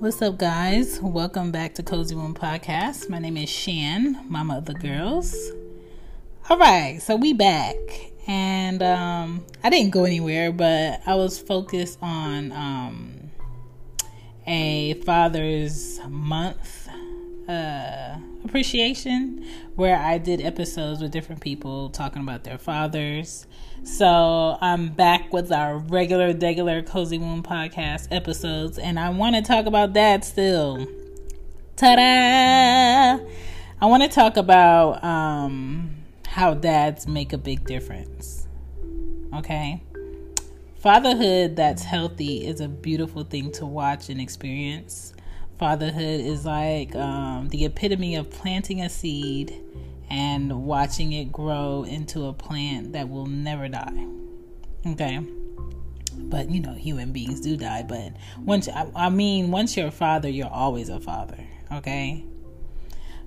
What's up, guys? Welcome back to Cozy Womb Podcast. My name is Shan, mama of the girls. All right, so we back, and um, I didn't go anywhere, but I was focused on um, a Father's Month uh, appreciation where I did episodes with different people talking about their fathers. So I'm back with our regular, regular Cozy Womb podcast episodes, and I want to talk about that still. Ta da! I want to talk about um, how dads make a big difference. Okay? Fatherhood that's healthy is a beautiful thing to watch and experience. Fatherhood is like um, the epitome of planting a seed and watching it grow into a plant that will never die. Okay. But you know, human beings do die. But once, I mean, once you're a father, you're always a father. Okay.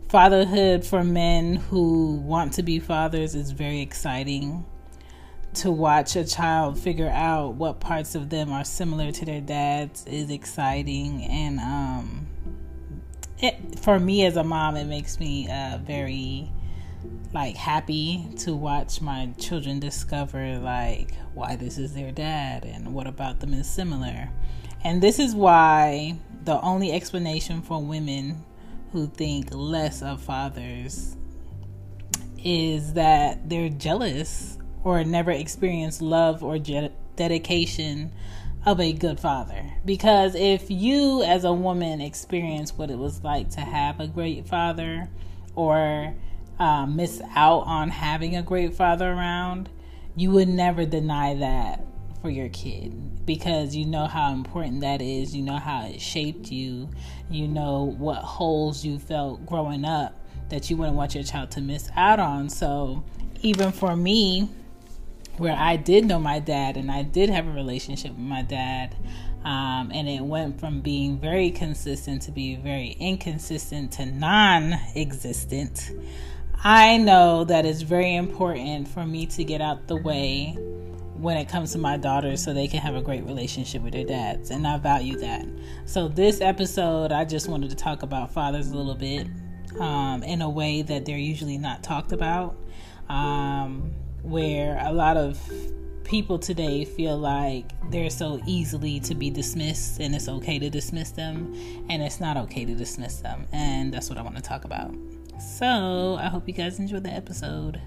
Fatherhood for men who want to be fathers is very exciting. To watch a child figure out what parts of them are similar to their dads is exciting, and um, it for me as a mom, it makes me uh, very like happy to watch my children discover like why this is their dad and what about them is similar. And this is why the only explanation for women who think less of fathers is that they're jealous or never experienced love or je- dedication of a good father. Because if you, as a woman, experience what it was like to have a great father or uh, miss out on having a great father around, you would never deny that for your kid because you know how important that is. You know how it shaped you. You know what holes you felt growing up that you wouldn't want your child to miss out on. So, even for me, where I did know my dad and I did have a relationship with my dad, um, and it went from being very consistent to be very inconsistent to non existent. I know that it's very important for me to get out the way when it comes to my daughters so they can have a great relationship with their dads. And I value that. So, this episode, I just wanted to talk about fathers a little bit um, in a way that they're usually not talked about. Um, where a lot of people today feel like they're so easily to be dismissed and it's okay to dismiss them and it's not okay to dismiss them. And that's what I want to talk about. So I hope you guys enjoyed the episode.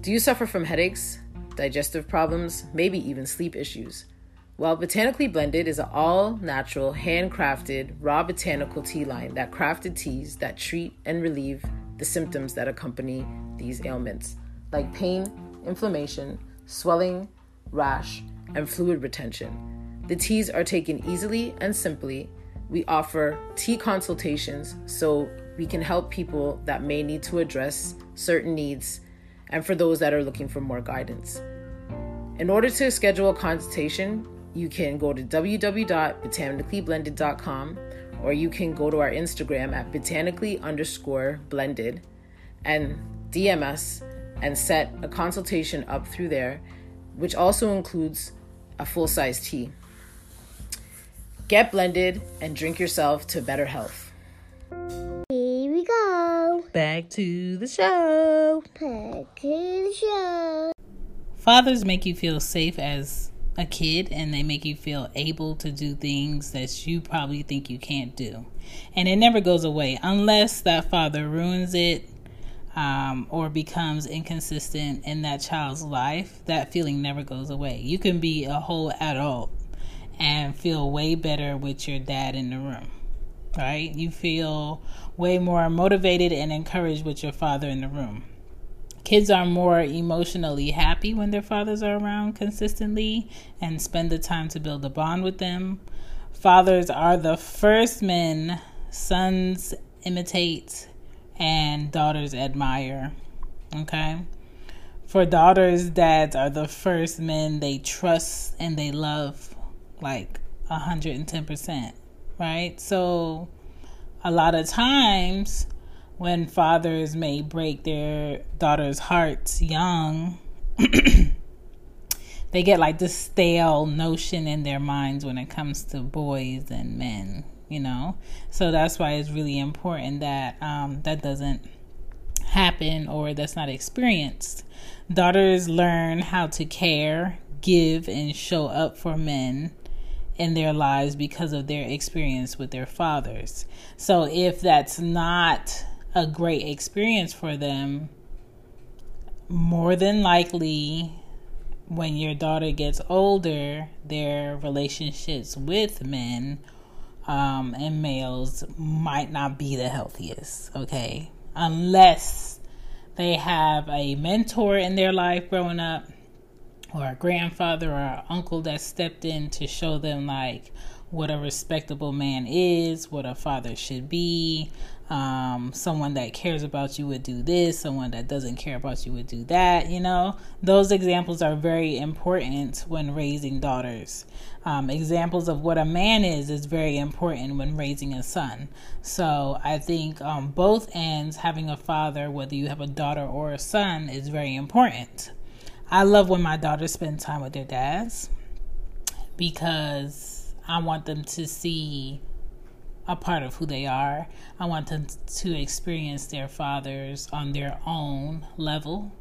Do you suffer from headaches, digestive problems, maybe even sleep issues? Well, Botanically Blended is an all natural, handcrafted, raw botanical tea line that crafted teas that treat and relieve the symptoms that accompany these ailments, like pain, inflammation, swelling, rash, and fluid retention. The teas are taken easily and simply. We offer tea consultations so we can help people that may need to address certain needs and for those that are looking for more guidance. In order to schedule a consultation, you can go to www.botanicallyblended.com or you can go to our Instagram at botanically underscore blended and DM us and set a consultation up through there, which also includes a full size tea. Get blended and drink yourself to better health. Here we go. Back to the show. Back to the show. Fathers make you feel safe as a kid and they make you feel able to do things that you probably think you can't do. And it never goes away unless that father ruins it um, or becomes inconsistent in that child's life. That feeling never goes away. You can be a whole adult and feel way better with your dad in the room. Right? You feel way more motivated and encouraged with your father in the room. Kids are more emotionally happy when their fathers are around consistently and spend the time to build a bond with them. Fathers are the first men sons imitate and daughters admire. Okay? For daughters, dads are the first men they trust and they love like 110%, right? So a lot of times when fathers may break their daughters' hearts young, they get like this stale notion in their minds when it comes to boys and men, you know. So that's why it's really important that um, that doesn't happen or that's not experienced. Daughters learn how to care, give, and show up for men in their lives because of their experience with their fathers. So if that's not a great experience for them, more than likely when your daughter gets older, their relationships with men um, and males might not be the healthiest, okay? Unless they have a mentor in their life growing up, or a grandfather or an uncle that stepped in to show them, like, what a respectable man is, what a father should be, um, someone that cares about you would do this, someone that doesn't care about you would do that. You know, those examples are very important when raising daughters. Um, examples of what a man is is very important when raising a son. So I think um, both ends, having a father, whether you have a daughter or a son, is very important. I love when my daughters spend time with their dads because I want them to see a part of who they are. I want them to experience their fathers on their own level.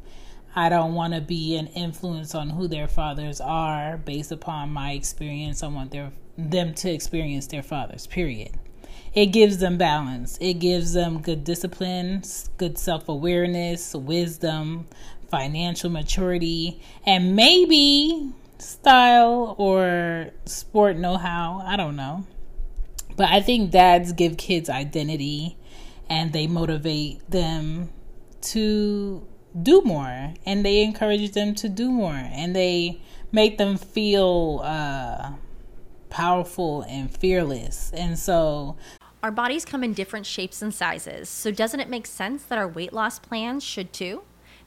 I don't want to be an influence on who their fathers are based upon my experience. I want their them to experience their fathers. Period. It gives them balance. It gives them good discipline, good self-awareness, wisdom, financial maturity, and maybe style or sport know-how. I don't know. But I think dads give kids identity and they motivate them to do more and they encourage them to do more and they make them feel uh, powerful and fearless. And so our bodies come in different shapes and sizes, so doesn't it make sense that our weight loss plans should too?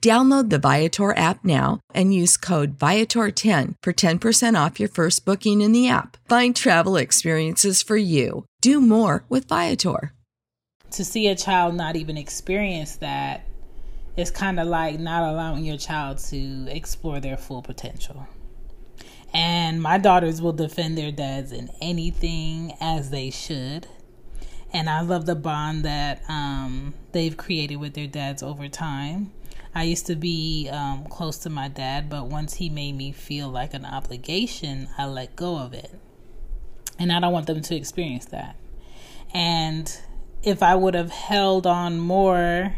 Download the Viator app now and use code Viator10 for 10% off your first booking in the app. Find travel experiences for you. Do more with Viator. To see a child not even experience that is kind of like not allowing your child to explore their full potential. And my daughters will defend their dads in anything as they should. And I love the bond that um, they've created with their dads over time I used to be um, close to my dad, but once he made me feel like an obligation, I let go of it. And I don't want them to experience that. And if I would have held on more,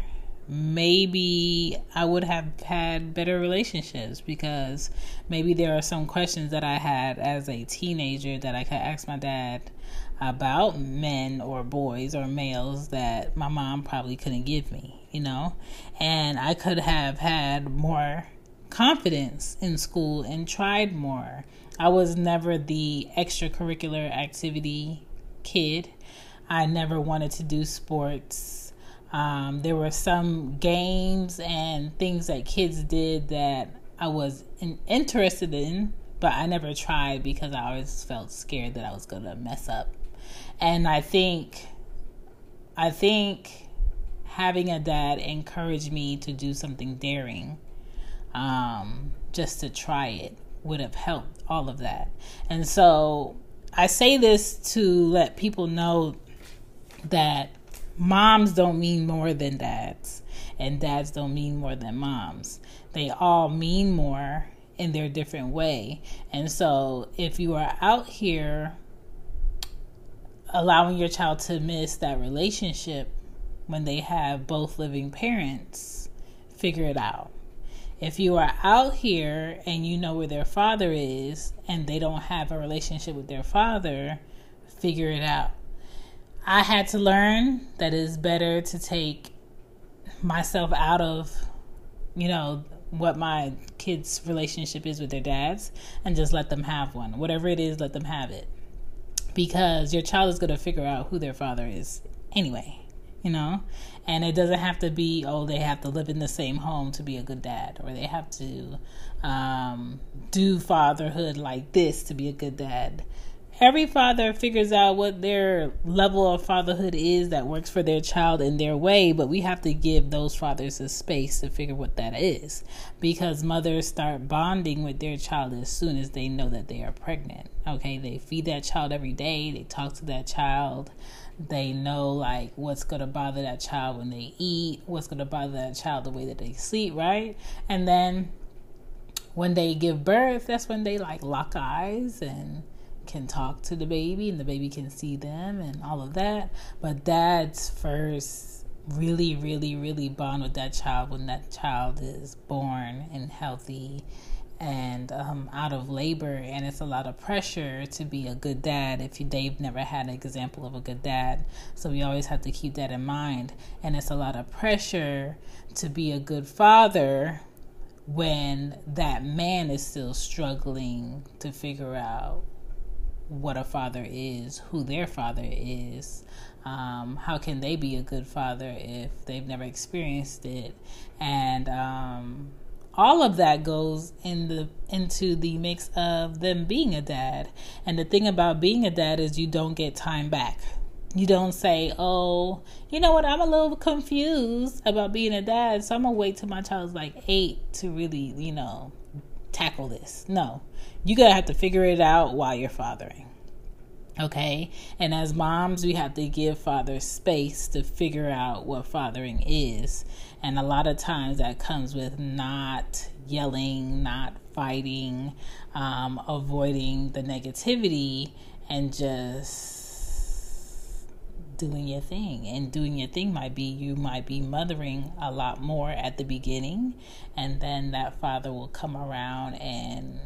maybe I would have had better relationships because maybe there are some questions that I had as a teenager that I could ask my dad about men or boys or males that my mom probably couldn't give me you know, and I could have had more confidence in school and tried more. I was never the extracurricular activity kid. I never wanted to do sports. Um, there were some games and things that kids did that I was in, interested in, but I never tried because I always felt scared that I was going to mess up. And I think, I think having a dad encourage me to do something daring, um, just to try it would have helped all of that. And so I say this to let people know that moms don't mean more than dads, and dads don't mean more than moms. They all mean more in their different way. And so if you are out here allowing your child to miss that relationship when they have both living parents, figure it out. If you are out here and you know where their father is and they don't have a relationship with their father, figure it out. I had to learn that it's better to take myself out of, you know, what my kids' relationship is with their dads and just let them have one. Whatever it is, let them have it. Because your child is going to figure out who their father is anyway you know? And it doesn't have to be oh they have to live in the same home to be a good dad or they have to um, do fatherhood like this to be a good dad every father figures out what their level of fatherhood is that works for their child in their way but we have to give those fathers a space to figure what that is because mothers start bonding with their child as soon as they know that they are pregnant okay? They feed that child every day they talk to that child they know like what's going to bother that child when they eat what's going to bother that child the way that they sleep right? And then when they give birth that's when they like lock eyes and can talk to the baby and the baby can see them and all of that but dads first really really really bond with that child when that child is born and healthy and um, out of labor, and it's a lot of pressure to be a good dad if you, they've never had an example of a good dad. So we always have to keep that in mind. And it's a lot of pressure to be a good father when that man is still struggling to figure out what a father is, who their father is. Um, how can they be a good father if they've never experienced it? And um, all of that goes in the into the mix of them being a dad. And the thing about being a dad is you don't get time back. You don't say, "Oh, you know what? I'm a little confused about being a dad, so I'm gonna wait till my child's like eight to really, you know, tackle this." No, you gotta have to figure it out while you're fathering. Okay, and as moms, we have to give fathers space to figure out what fathering is and a lot of times that comes with not yelling, not fighting, um, avoiding the negativity, and just doing your thing. And doing your thing might be you might be mothering a lot more at the beginning, and then that father will come around and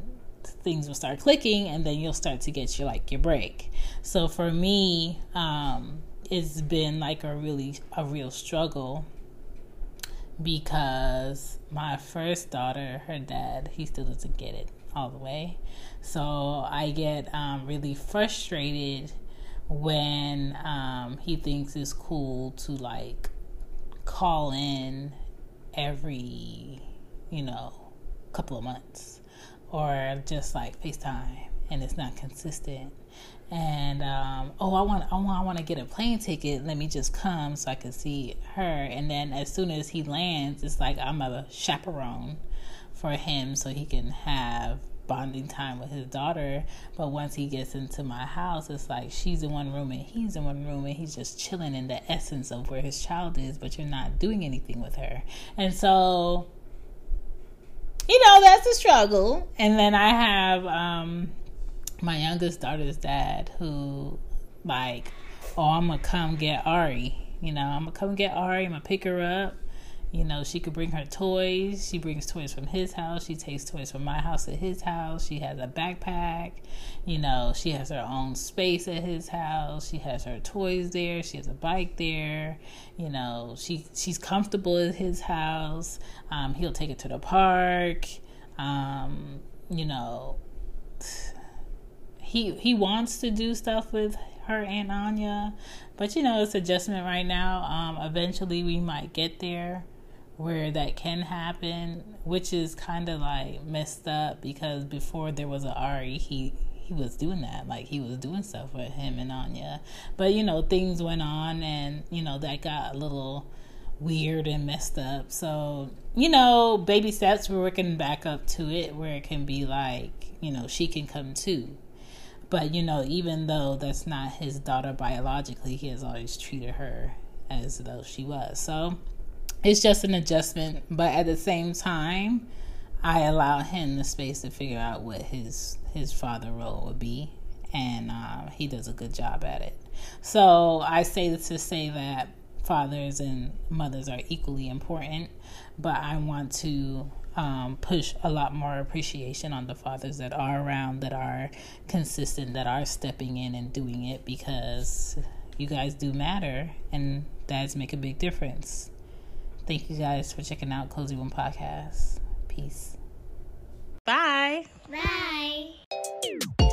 things will start clicking and then you'll start to get your like your break so for me um it's been like a really a real struggle because my first daughter, her dad, he still doesn't get it all the way. So I get um, really frustrated when um, he thinks it's cool to like call in every, you know, couple of months or just like FaceTime and it's not consistent and um, oh, I want, oh, I want to get a plane ticket. Let me just come so I can see her. And then as soon as he lands, it's like I'm a chaperone for him so he can have bonding time with his daughter. But once he gets into my house, it's like she's in one room and he's in one room and he's just chilling in the essence of where his child is, but you're not doing anything with her. And so, you know, that's a struggle. And then I have, um, my youngest daughter's dad who like, oh, I'm gonna come get Ari. You know, I'm gonna come get Ari. I'm gonna pick her up. You know, she could bring her toys. She brings toys from his house. She takes toys from my house to his house. She has a backpack. You know, she has her own space at his house. She has her toys there. She has a bike there. You know, she she's comfortable at his house. Um, he'll take it to the park. Um, you know, he he wants to do stuff with her and Anya. But you know, it's adjustment right now. Um, eventually, we might get there where that can happen, which is kind of like messed up because before there was a Ari, he he was doing that, like he was doing stuff with him and Anya. But you know, things went on, and you know that got a little weird and messed up. So you know, baby steps. We're working back up to it where it can be like you know she can come too. But you know, even though that's not his daughter biologically, he has always treated her as though she was. So it's just an adjustment, but at the same time, I allow him the space to figure out what his his father role would be, and uh, he does a good job at it. So I say this to say that fathers and mothers are equally important, but I want to um, push a lot more appreciation on the fathers that are around, that are consistent, that are stepping in and doing it because you guys do matter and dads make a big difference. Thank you guys for checking out Cozy Womb Podcast. Peace. Bye. Bye.